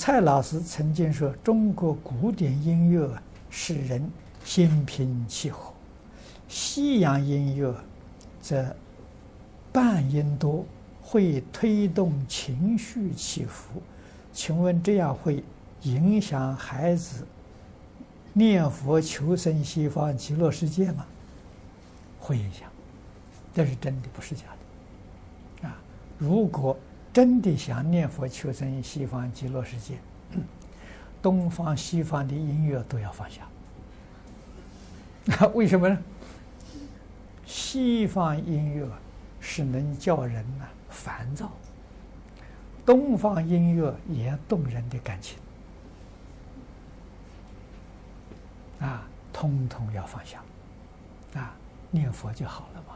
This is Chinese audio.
蔡老师曾经说：“中国古典音乐使人心平气和，西洋音乐则半音多，会推动情绪起伏。请问这样会影响孩子念佛求生西方极乐世界吗？”会影响，这是真的，不是假的。啊，如果真的想念佛求生西方极乐世界，东方西方的音乐都要放下。为什么呢？西方音乐是能叫人呢烦躁，东方音乐也动人的感情，啊，通通要放下，啊，念佛就好了嘛，